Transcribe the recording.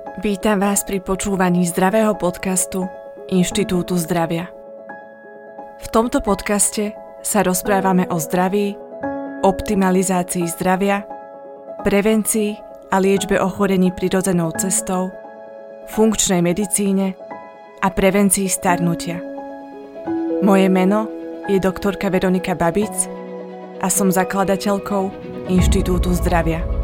Vítam vás pri počúvaní zdravého podcastu Inštitútu zdravia. V tomto podcaste sa rozprávame o zdraví, optimalizácii zdravia, prevencii a liečbe ochorení prirodzenou cestou, funkčnej medicíne a prevencii starnutia. Moje meno je doktorka Veronika Babic a som zakladateľkou Inštitútu zdravia.